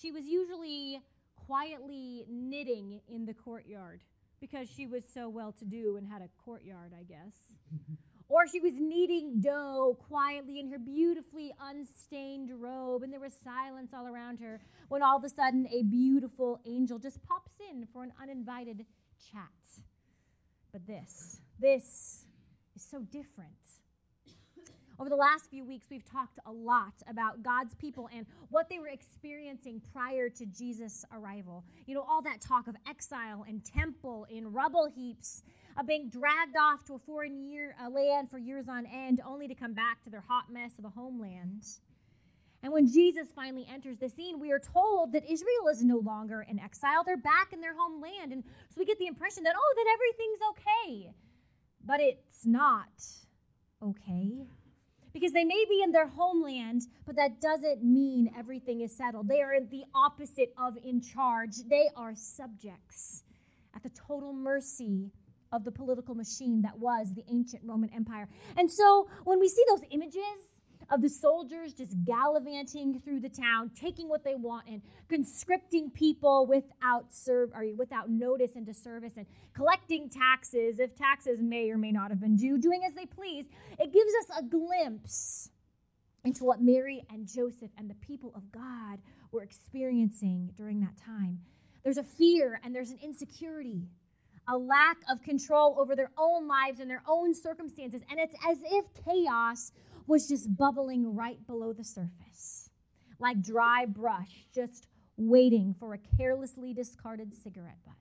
she was usually quietly knitting in the courtyard because she was so well to do and had a courtyard, I guess. or she was kneading dough quietly in her beautifully unstained robe, and there was silence all around her when all of a sudden a beautiful angel just pops in for an uninvited chat. But this, this is so different. Over the last few weeks, we've talked a lot about God's people and what they were experiencing prior to Jesus' arrival. You know, all that talk of exile and temple in rubble heaps, of being dragged off to a foreign year, land for years on end, only to come back to their hot mess of a homeland. And when Jesus finally enters the scene, we are told that Israel is no longer in exile. They're back in their homeland. And so we get the impression that, oh, that everything's okay. But it's not okay because they may be in their homeland, but that doesn't mean everything is settled. They are the opposite of in charge, they are subjects at the total mercy of the political machine that was the ancient Roman Empire. And so when we see those images, of the soldiers just gallivanting through the town, taking what they want and conscripting people without serve or without notice into service and collecting taxes if taxes may or may not have been due, doing as they please. It gives us a glimpse into what Mary and Joseph and the people of God were experiencing during that time. There's a fear and there's an insecurity a lack of control over their own lives and their own circumstances. And it's as if chaos was just bubbling right below the surface, like dry brush just waiting for a carelessly discarded cigarette butt.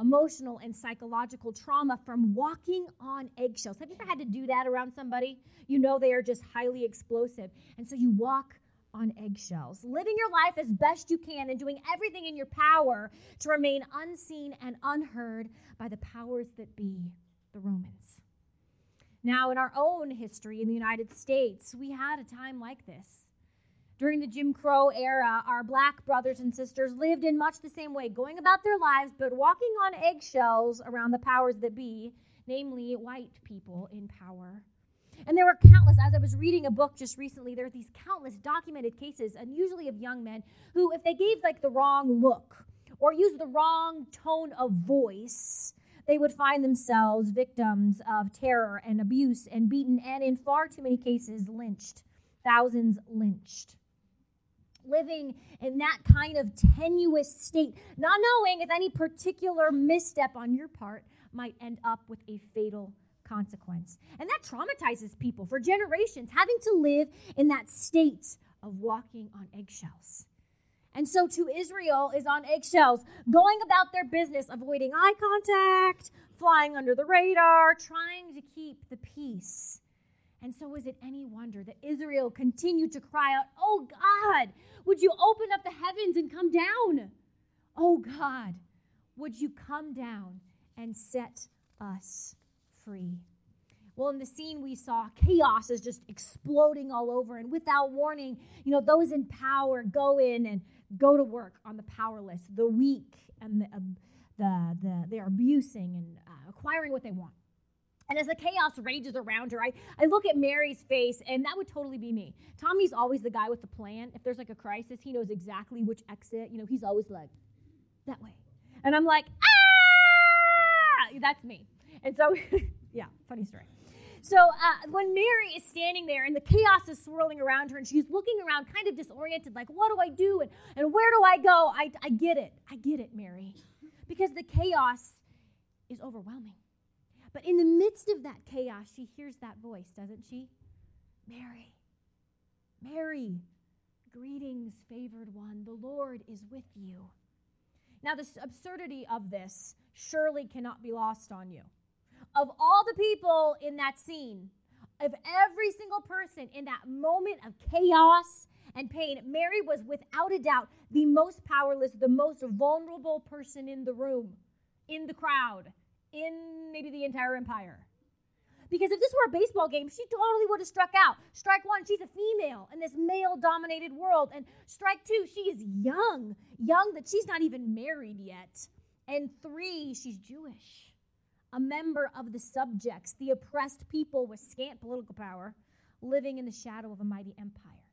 Emotional and psychological trauma from walking on eggshells. Have you ever had to do that around somebody? You know they are just highly explosive. And so you walk on eggshells, living your life as best you can and doing everything in your power to remain unseen and unheard by the powers that be, the Romans. Now, in our own history in the United States, we had a time like this. During the Jim Crow era, our black brothers and sisters lived in much the same way, going about their lives, but walking on eggshells around the powers that be, namely white people in power. And there were countless, as I was reading a book just recently, there are these countless documented cases, and usually of young men who, if they gave like the wrong look or used the wrong tone of voice, they would find themselves victims of terror and abuse and beaten, and in far too many cases, lynched. Thousands lynched. Living in that kind of tenuous state, not knowing if any particular misstep on your part might end up with a fatal consequence. And that traumatizes people for generations, having to live in that state of walking on eggshells. And so to Israel is on eggshells, going about their business, avoiding eye contact, flying under the radar, trying to keep the peace. And so is it any wonder that Israel continued to cry out, Oh God, would you open up the heavens and come down? Oh God, would you come down and set us free? Well, in the scene we saw, chaos is just exploding all over. And without warning, you know, those in power go in and go to work on the powerless, the weak, and the, uh, the, the they're abusing and uh, acquiring what they want. And as the chaos rages around her, I, I look at Mary's face, and that would totally be me. Tommy's always the guy with the plan. If there's like a crisis, he knows exactly which exit. You know, he's always like, that way. And I'm like, ah! That's me. And so, yeah, funny story. So uh, when Mary is standing there and the chaos is swirling around her and she's looking around kind of disoriented, like, what do I do and, and where do I go? I, I get it. I get it, Mary. Because the chaos is overwhelming. But in the midst of that chaos, she hears that voice, doesn't she? Mary, Mary, greetings, favored one. The Lord is with you. Now, the absurdity of this surely cannot be lost on you of all the people in that scene, of every single person in that moment of chaos and pain, Mary was without a doubt the most powerless, the most vulnerable person in the room, in the crowd, in maybe the entire empire. Because if this were a baseball game, she totally would have struck out. Strike one, she's a female in this male dominated world. And strike two, she is young, young that she's not even married yet. And three, she's Jewish a member of the subjects, the oppressed people with scant political power, living in the shadow of a mighty empire.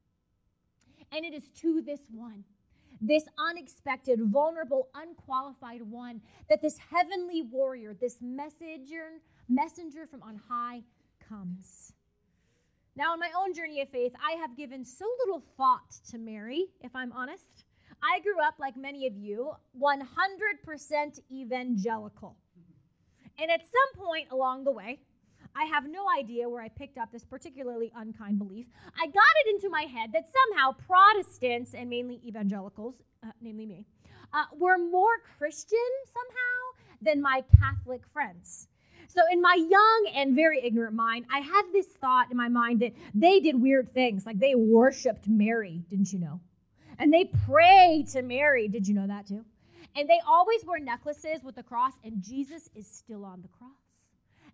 And it is to this one, this unexpected, vulnerable, unqualified one, that this heavenly warrior, this messenger, messenger from on high comes. Now, in my own journey of faith, I have given so little thought to Mary, if I'm honest. I grew up, like many of you, 100% evangelical. And at some point along the way, I have no idea where I picked up this particularly unkind belief. I got it into my head that somehow Protestants, and mainly evangelicals, uh, namely me, uh, were more Christian somehow than my Catholic friends. So, in my young and very ignorant mind, I had this thought in my mind that they did weird things, like they worshiped Mary, didn't you know? And they prayed to Mary, did you know that too? And they always wear necklaces with the cross, and Jesus is still on the cross.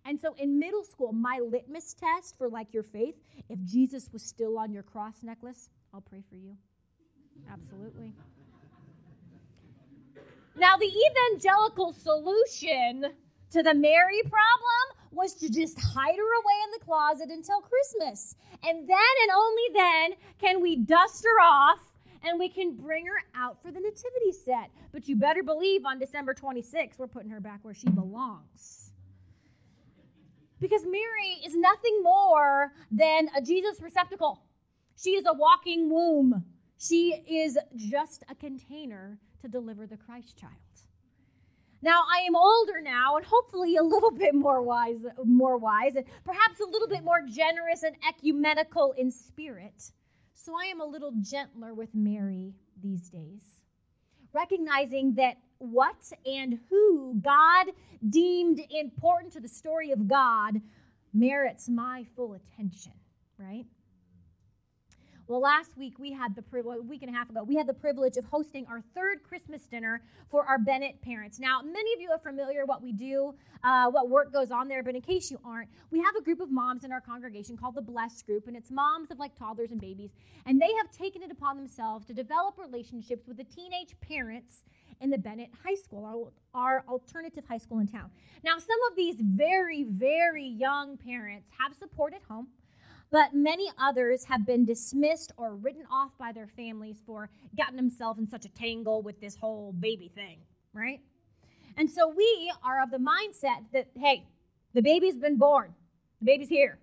And so in middle school, my litmus test for like your faith, if Jesus was still on your cross necklace, I'll pray for you. Absolutely. Now, the evangelical solution to the Mary problem was to just hide her away in the closet until Christmas. And then and only then can we dust her off and we can bring her out for the nativity set. But you better believe on December 26th, we're putting her back where she belongs. Because Mary is nothing more than a Jesus receptacle. She is a walking womb. She is just a container to deliver the Christ child. Now I am older now and hopefully a little bit more wise, more wise and perhaps a little bit more generous and ecumenical in spirit. So I am a little gentler with Mary these days, recognizing that what and who God deemed important to the story of God merits my full attention, right? Well, last week we had the a week and a half ago, we had the privilege of hosting our third Christmas dinner for our Bennett parents. Now, many of you are familiar what we do, uh, what work goes on there, but in case you aren't, we have a group of moms in our congregation called the Blessed Group, and it's moms of like toddlers and babies, and they have taken it upon themselves to develop relationships with the teenage parents in the Bennett High School, our, our alternative high school in town. Now, some of these very, very young parents have support at home but many others have been dismissed or written off by their families for getting themselves in such a tangle with this whole baby thing, right? And so we are of the mindset that, hey, the baby's been born, the baby's here.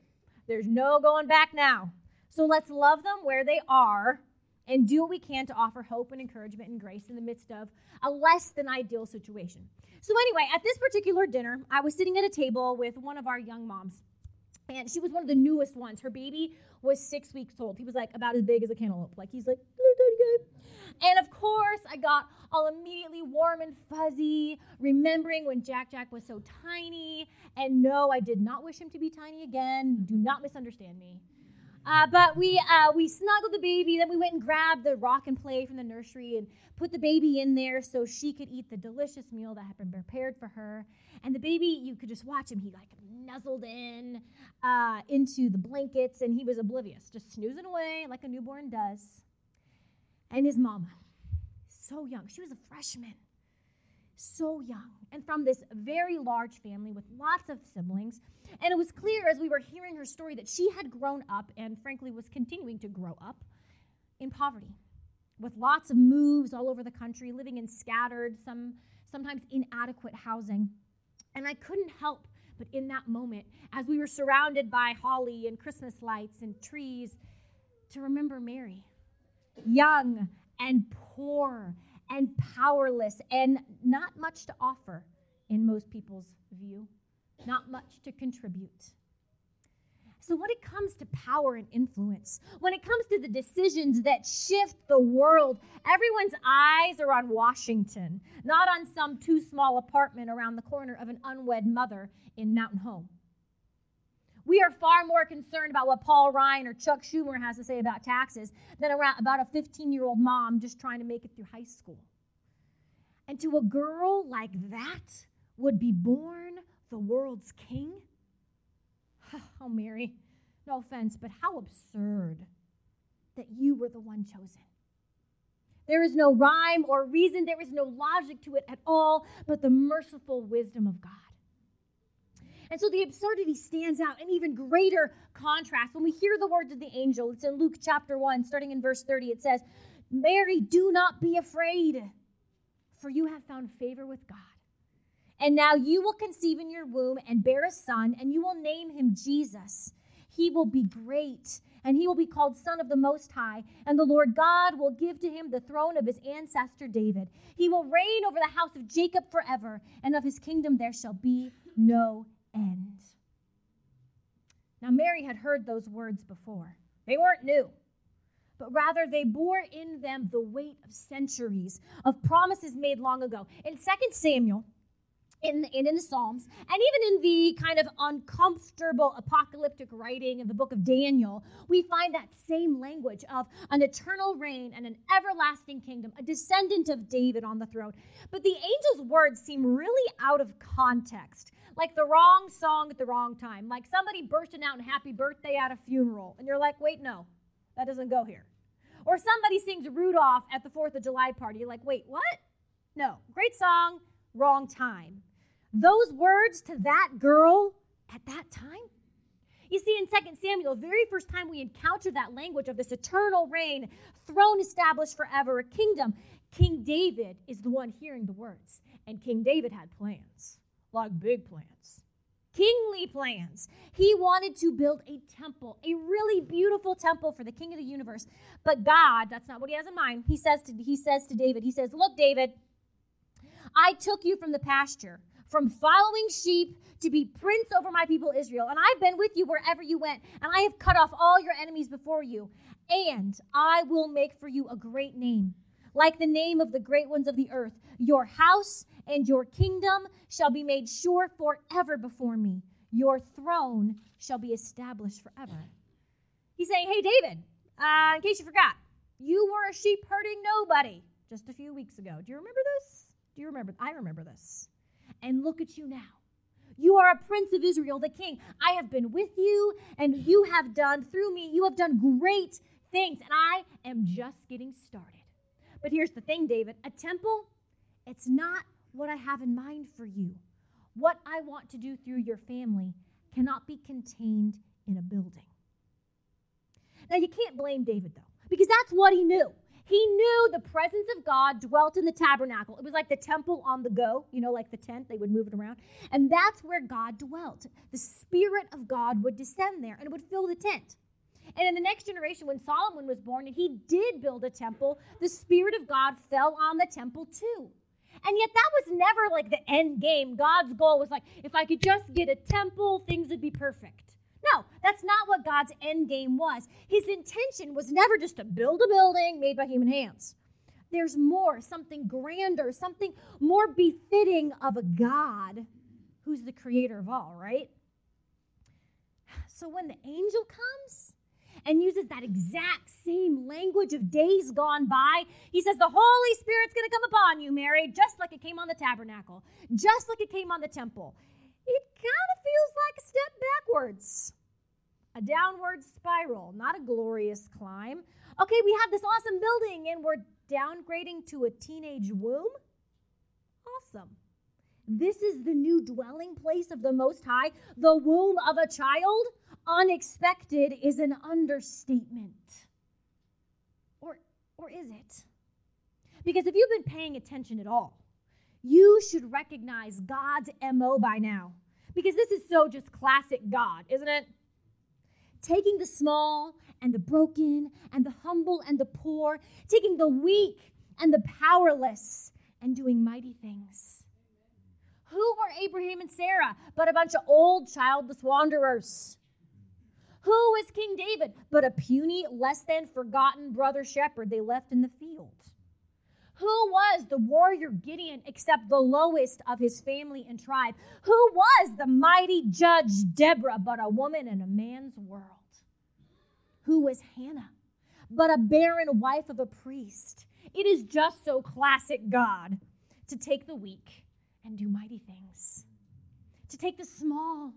There's no going back now. So let's love them where they are and do what we can to offer hope and encouragement and grace in the midst of a less than ideal situation. So, anyway, at this particular dinner, I was sitting at a table with one of our young moms. And she was one of the newest ones. Her baby was six weeks old. He was like about as big as a cantaloupe. Like he's like, and of course, I got all immediately warm and fuzzy, remembering when Jack Jack was so tiny. And no, I did not wish him to be tiny again. Do not misunderstand me. Uh, but we uh, we snuggled the baby. Then we went and grabbed the rock and play from the nursery and put the baby in there so she could eat the delicious meal that had been prepared for her. And the baby, you could just watch him. He like nuzzled in uh, into the blankets, and he was oblivious, just snoozing away like a newborn does. And his mama, so young, she was a freshman, so young, and from this very large family with lots of siblings. And it was clear as we were hearing her story that she had grown up and, frankly, was continuing to grow up in poverty with lots of moves all over the country, living in scattered, some, sometimes inadequate housing. And I couldn't help but in that moment, as we were surrounded by holly and Christmas lights and trees, to remember Mary, young and poor and powerless and not much to offer in most people's view, not much to contribute. So, when it comes to power and influence, when it comes to the decisions that shift the world, everyone's eyes are on Washington, not on some too small apartment around the corner of an unwed mother in Mountain Home. We are far more concerned about what Paul Ryan or Chuck Schumer has to say about taxes than about a 15 year old mom just trying to make it through high school. And to a girl like that would be born the world's king? Oh, Mary, no offense, but how absurd that you were the one chosen. There is no rhyme or reason, there is no logic to it at all, but the merciful wisdom of God. And so the absurdity stands out in even greater contrast when we hear the words of the angel. It's in Luke chapter 1, starting in verse 30. It says, Mary, do not be afraid, for you have found favor with God. And now you will conceive in your womb and bear a son, and you will name him Jesus. He will be great, and he will be called Son of the Most High. And the Lord God will give to him the throne of his ancestor David. He will reign over the house of Jacob forever, and of his kingdom there shall be no end. Now, Mary had heard those words before, they weren't new but rather they bore in them the weight of centuries of promises made long ago. In 2 Samuel, in, in, in the Psalms, and even in the kind of uncomfortable apocalyptic writing of the book of Daniel, we find that same language of an eternal reign and an everlasting kingdom, a descendant of David on the throne. But the angel's words seem really out of context, like the wrong song at the wrong time, like somebody bursting out in happy birthday at a funeral. And you're like, wait, no, that doesn't go here. Or somebody sings Rudolph at the 4th of July party. You're like, wait, what? No, great song, wrong time. Those words to that girl at that time? You see, in 2 Samuel, the very first time we encounter that language of this eternal reign, throne established forever, a kingdom, King David is the one hearing the words. And King David had plans, like big plans, kingly plans. He wanted to build a temple, a really beautiful temple for the king of the universe. But God, that's not what he has in mind. He says to, he says to David, he says, Look, David, I took you from the pasture, from following sheep to be prince over my people Israel. And I've been with you wherever you went, and I have cut off all your enemies before you. And I will make for you a great name, like the name of the great ones of the earth. Your house and your kingdom shall be made sure forever before me. Your throne shall be established forever. He's saying, Hey, David, uh, in case you forgot, you were a sheep herding nobody just a few weeks ago. Do you remember this? Do you remember? I remember this. And look at you now. You are a prince of Israel, the king. I have been with you, and you have done through me, you have done great things, and I am just getting started. But here's the thing, David a temple, it's not what I have in mind for you. What I want to do through your family cannot be contained in a building. Now, you can't blame David, though, because that's what he knew. He knew the presence of God dwelt in the tabernacle. It was like the temple on the go, you know, like the tent, they would move it around. And that's where God dwelt. The Spirit of God would descend there and it would fill the tent. And in the next generation, when Solomon was born and he did build a temple, the Spirit of God fell on the temple too. And yet, that was never like the end game. God's goal was like, if I could just get a temple, things would be perfect. No, that's not what God's end game was. His intention was never just to build a building made by human hands. There's more, something grander, something more befitting of a God who's the creator of all, right? So when the angel comes, and uses that exact same language of days gone by. He says, The Holy Spirit's going to come upon you, Mary, just like it came on the tabernacle, just like it came on the temple. It kind of feels like a step backwards, a downward spiral, not a glorious climb. Okay, we have this awesome building and we're downgrading to a teenage womb. Awesome. This is the new dwelling place of the Most High, the womb of a child unexpected is an understatement. Or, or is it? Because if you've been paying attention at all, you should recognize God's MO by now. Because this is so just classic God, isn't it? Taking the small and the broken and the humble and the poor, taking the weak and the powerless and doing mighty things. Abraham and Sarah but a bunch of old childless wanderers? Who was King David but a puny, less than forgotten brother shepherd they left in the field? Who was the warrior Gideon except the lowest of his family and tribe? Who was the mighty judge Deborah but a woman in a man's world? Who was Hannah but a barren wife of a priest? It is just so classic God to take the weak and do mighty things, to take the small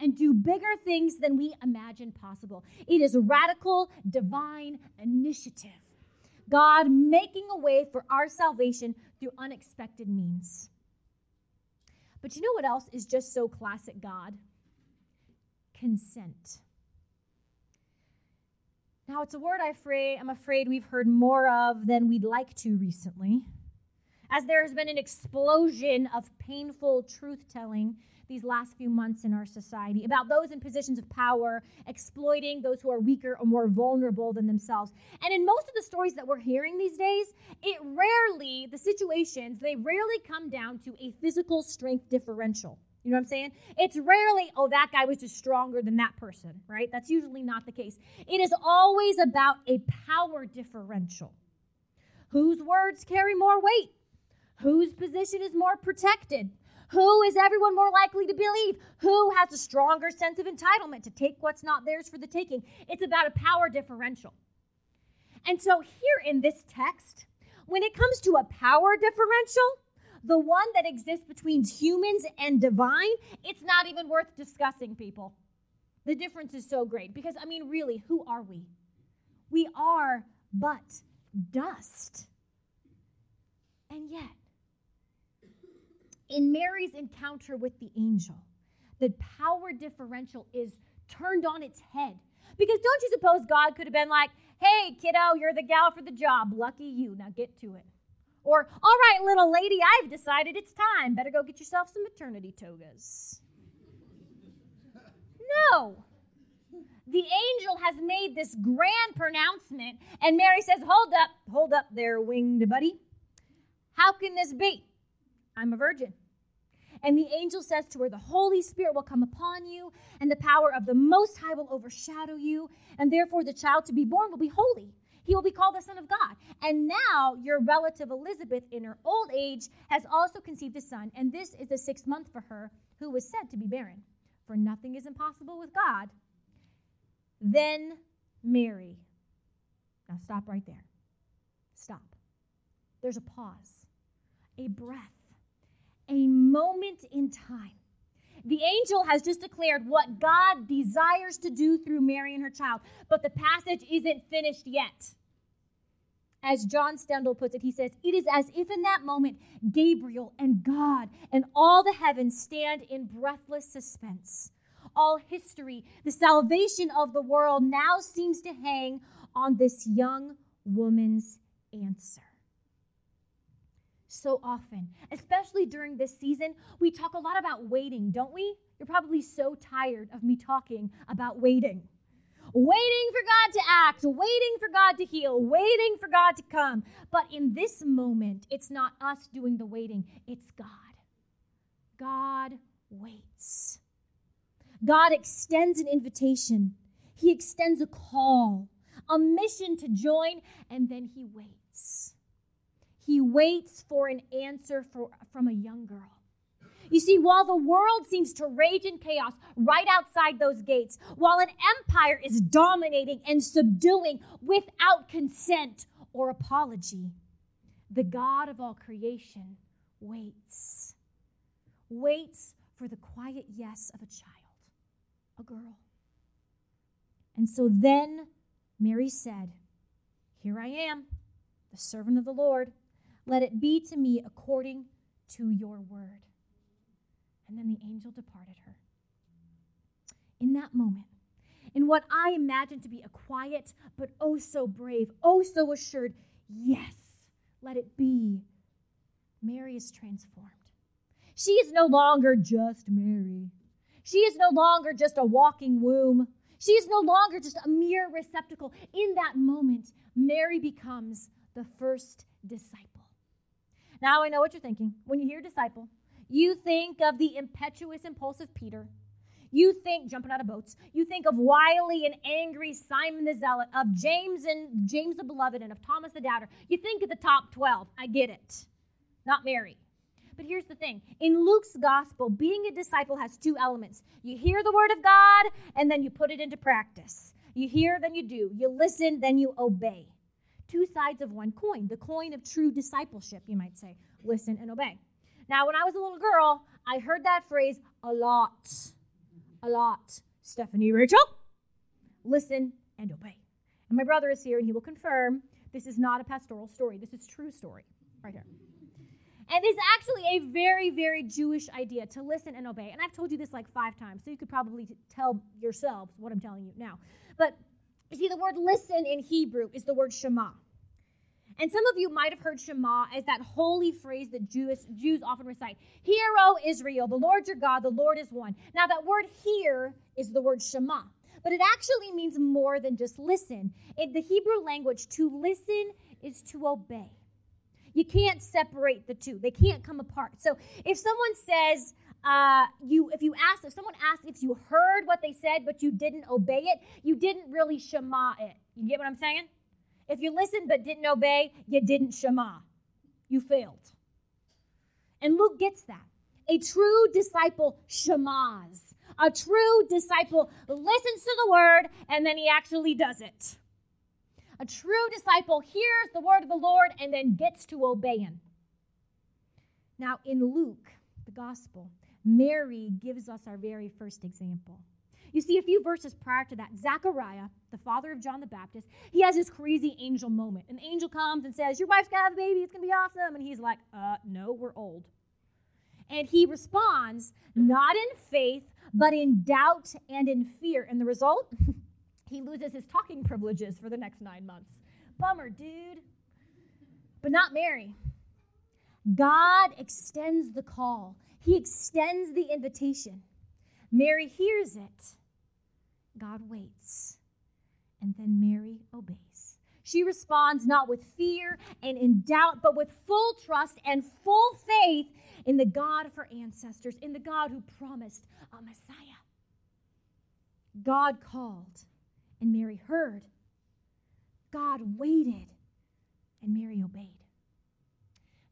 and do bigger things than we imagine possible. It is radical, divine initiative. God making a way for our salvation through unexpected means. But you know what else is just so classic God? Consent. Now, it's a word I I'm afraid we've heard more of than we'd like to recently, as there has been an explosion of painful truth telling these last few months in our society about those in positions of power exploiting those who are weaker or more vulnerable than themselves. And in most of the stories that we're hearing these days, it rarely, the situations, they rarely come down to a physical strength differential. You know what I'm saying? It's rarely, oh, that guy was just stronger than that person, right? That's usually not the case. It is always about a power differential. Whose words carry more weight? Whose position is more protected? Who is everyone more likely to believe? Who has a stronger sense of entitlement to take what's not theirs for the taking? It's about a power differential. And so, here in this text, when it comes to a power differential, the one that exists between humans and divine, it's not even worth discussing, people. The difference is so great because, I mean, really, who are we? We are but dust. And yet, in Mary's encounter with the angel, the power differential is turned on its head. Because don't you suppose God could have been like, hey, kiddo, you're the gal for the job. Lucky you. Now get to it. Or, all right, little lady, I've decided it's time. Better go get yourself some maternity togas. No. The angel has made this grand pronouncement, and Mary says, Hold up, hold up there, winged buddy. How can this be? I'm a virgin. And the angel says to her, The Holy Spirit will come upon you, and the power of the Most High will overshadow you, and therefore the child to be born will be holy. He will be called the Son of God. And now your relative Elizabeth, in her old age, has also conceived a son, and this is the sixth month for her, who was said to be barren. For nothing is impossible with God. Then Mary. Now stop right there. Stop. There's a pause, a breath a moment in time. The angel has just declared what God desires to do through Mary and her child, but the passage isn't finished yet. As John Stendel puts it, he says, It is as if in that moment Gabriel and God and all the heavens stand in breathless suspense. All history, the salvation of the world now seems to hang on this young woman's answer so often, especially during this season. We talk a lot about waiting, don't we? You're probably so tired of me talking about waiting. Waiting for God to act, waiting for God to heal, waiting for God to come. But in this moment, it's not us doing the waiting, it's God. God waits. God extends an invitation, He extends a call, a mission to join, and then He waits. He waits for an answer for, from a young girl. You see, while the world seems to rage in chaos right outside those gates, while an empire is dominating and subduing without consent or apology, the God of all creation waits. Waits for the quiet yes of a child, a girl. And so then Mary said, Here I am, the servant of the Lord. Let it be to me according to your word. And then the angel departed her. In that moment, in what I imagine to be a quiet but oh so brave, oh so assured, yes, let it be, Mary is transformed. She is no longer just Mary. She is no longer just a walking womb. She is no longer just a mere receptacle. In that moment, Mary becomes the first disciple. Now I know what you're thinking. When you hear disciple, you think of the impetuous, impulsive Peter. You think jumping out of boats. You think of wily and angry Simon the Zealot, of James and James the Beloved, and of Thomas the Doubter. You think of the top 12. I get it. Not Mary. But here's the thing in Luke's gospel, being a disciple has two elements you hear the word of God, and then you put it into practice. You hear, then you do. You listen, then you obey two sides of one coin, the coin of true discipleship, you might say. Listen and obey. Now, when I was a little girl, I heard that phrase a lot. A lot. Stephanie Rachel, listen and obey. And my brother is here and he will confirm this is not a pastoral story. This is true story right here. And it's actually a very, very Jewish idea to listen and obey. And I've told you this like five times, so you could probably tell yourselves what I'm telling you now. But You see, the word listen in Hebrew is the word Shema. And some of you might have heard Shema as that holy phrase that Jews, Jews often recite Hear, O Israel, the Lord your God, the Lord is one. Now, that word hear is the word Shema, but it actually means more than just listen. In the Hebrew language, to listen is to obey. You can't separate the two, they can't come apart. So if someone says, uh, you if you ask if someone asked if you heard what they said but you didn't obey it you didn't really shema it you get what i'm saying if you listened but didn't obey, you didn't shema. You failed. And Luke gets that. A true disciple shemas. A true disciple listens to the word and then he actually does it. A true disciple hears the word of the Lord and then gets to obeying. Now, in Luke, the gospel, Mary gives us our very first example. You see, a few verses prior to that, Zechariah, the father of John the Baptist, he has this crazy angel moment. An angel comes and says, Your wife's gonna have a baby, it's gonna be awesome. And he's like, Uh, no, we're old. And he responds, not in faith, but in doubt and in fear. And the result, he loses his talking privileges for the next nine months. Bummer, dude. But not Mary. God extends the call, He extends the invitation. Mary hears it. God waits, and then Mary obeys. She responds not with fear and in doubt, but with full trust and full faith in the God of her ancestors, in the God who promised a Messiah. God called, and Mary heard. God waited, and Mary obeyed.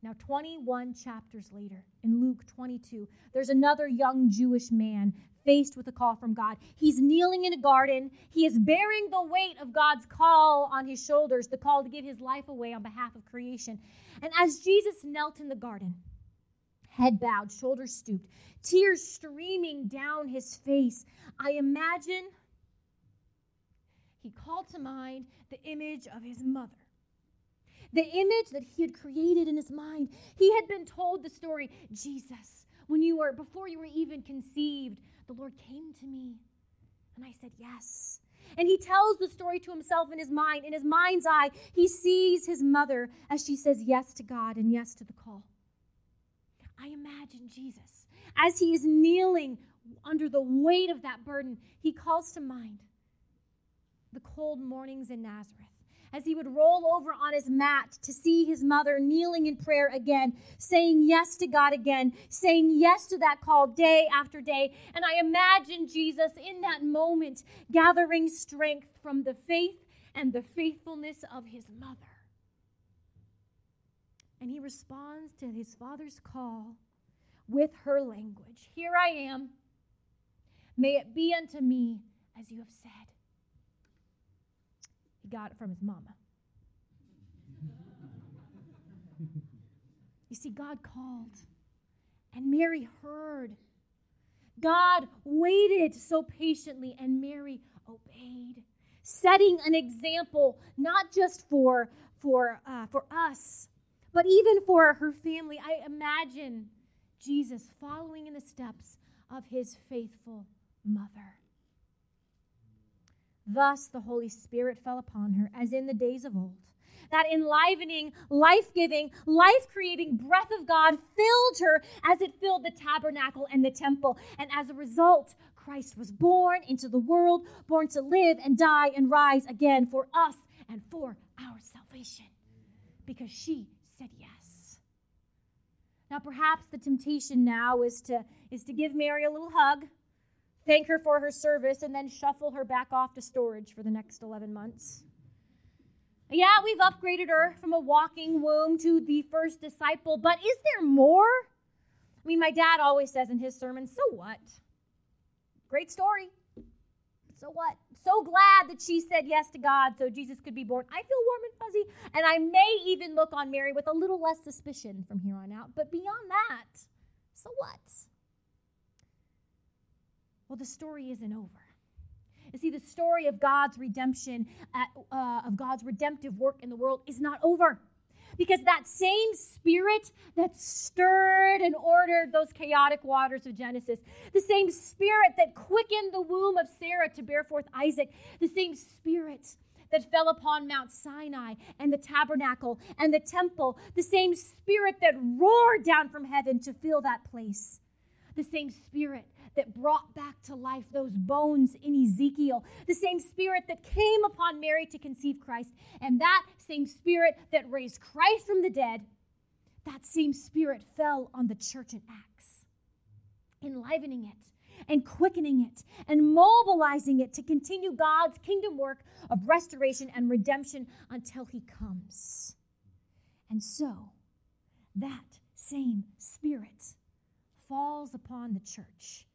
Now, 21 chapters later, in Luke 22, there's another young Jewish man faced with a call from God. He's kneeling in a garden. He is bearing the weight of God's call on his shoulders, the call to give his life away on behalf of creation. And as Jesus knelt in the garden, head bowed, shoulders stooped, tears streaming down his face, I imagine he called to mind the image of his mother. The image that he had created in his mind. He had been told the story Jesus, when you were, before you were even conceived, the Lord came to me. And I said, Yes. And he tells the story to himself in his mind. In his mind's eye, he sees his mother as she says yes to God and yes to the call. I imagine Jesus as he is kneeling under the weight of that burden, he calls to mind the cold mornings in Nazareth as he would roll over on his mat to see his mother kneeling in prayer again, saying yes to God again, saying yes to that call day after day. And I imagine Jesus in that moment gathering strength from the faith and the faithfulness of his mother. And he responds to his father's call with her language Here I am. May it be unto me as you have said. He got it from his mama. you see, God called, and Mary heard. God waited so patiently, and Mary obeyed, setting an example not just for, for, uh, for us, but even for her family. I imagine Jesus following in the steps of his faithful mother. Thus the Holy Spirit fell upon her, as in the days of old. That enlivening, life giving, life creating breath of God filled her as it filled the tabernacle and the temple. And as a result, Christ was born into the world, born to live and die and rise again for us and for our salvation. Because she said yes. Now, perhaps the temptation now is to, is to give Mary a little hug thank her for her service, and then shuffle her back off to storage for the next 11 months. Yeah, we've upgraded her from a walking womb to the first disciple, but is there more? I mean, my dad always says in his sermons, so what? Great story. So what? So glad that she said yes to God so Jesus could be born. I feel warm and fuzzy, and I may even look on Mary with a little less suspicion from here on out. But beyond that, so what? Well, the story isn't over. You see, the story of God's redemption, uh, of God's redemptive work in the world is not over. Because that same spirit that stirred and ordered those chaotic waters of Genesis, the same spirit that quickened the womb of Sarah to bear forth Isaac, the same spirit that fell upon Mount Sinai and the tabernacle and the temple, the same spirit that roared down from heaven to fill that place, the same spirit that brought back to life those bones in Ezekiel, the same spirit that came upon Mary to conceive Christ, and that same spirit that raised Christ from the dead, that same spirit fell on the church in Acts, enlivening it and quickening it and mobilizing it to continue God's kingdom work of restoration and redemption until he comes. And so, that same spirit falls upon the church,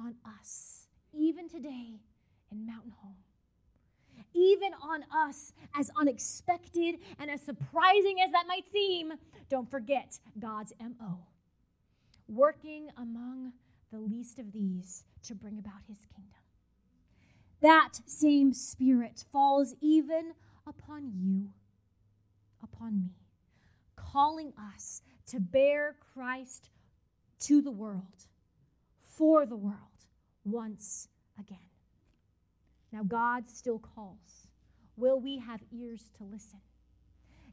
on us, even today in Mountain Home. Even on us, as unexpected and as surprising as that might seem, don't forget God's MO working among the least of these to bring about his kingdom. That same spirit falls even upon you, upon me, calling us to bear Christ to the world, for the world, once again. Now, God still calls. Will we have ears to listen?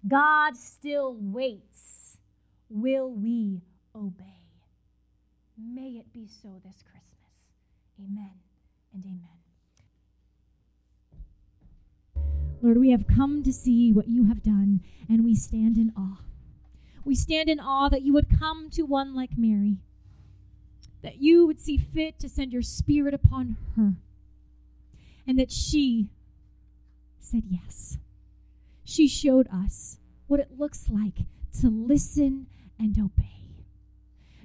God still waits. Will we obey? May it be so this Christmas. Amen and amen. Lord, we have come to see what you have done, and we stand in awe. We stand in awe that you would come to one like Mary, that you would see fit to send your spirit upon her, and that she said yes. She showed us what it looks like to listen and obey.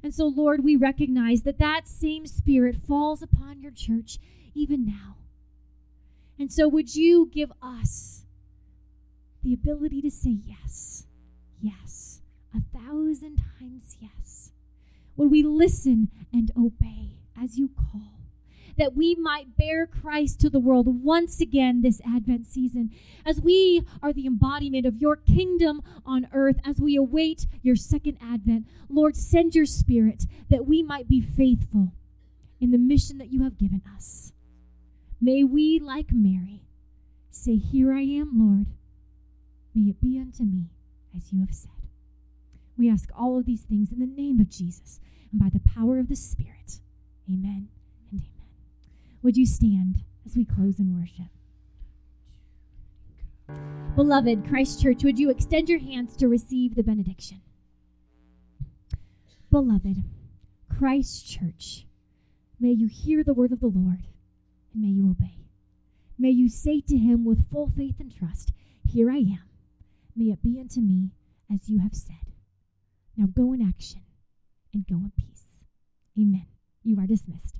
And so, Lord, we recognize that that same spirit falls upon your church even now. And so, would you give us the ability to say yes, yes, a thousand times yes? Would we listen and obey as you call? that we might bear Christ to the world once again this Advent season, as we are the embodiment of your kingdom on earth, as we await your second Advent. Lord, send your Spirit that we might be faithful in the mission that you have given us. May we, like Mary, say, Here I am, Lord. May it be unto me as you have said. We ask all of these things in the name of Jesus and by the power of the Spirit. Amen. And amen. Would you stand as we close in worship? Beloved Christ Church, would you extend your hands to receive the benediction? Beloved Christ Church, may you hear the word of the Lord and may you obey. May you say to him with full faith and trust, Here I am. May it be unto me as you have said. Now go in action and go in peace. Amen. You are dismissed.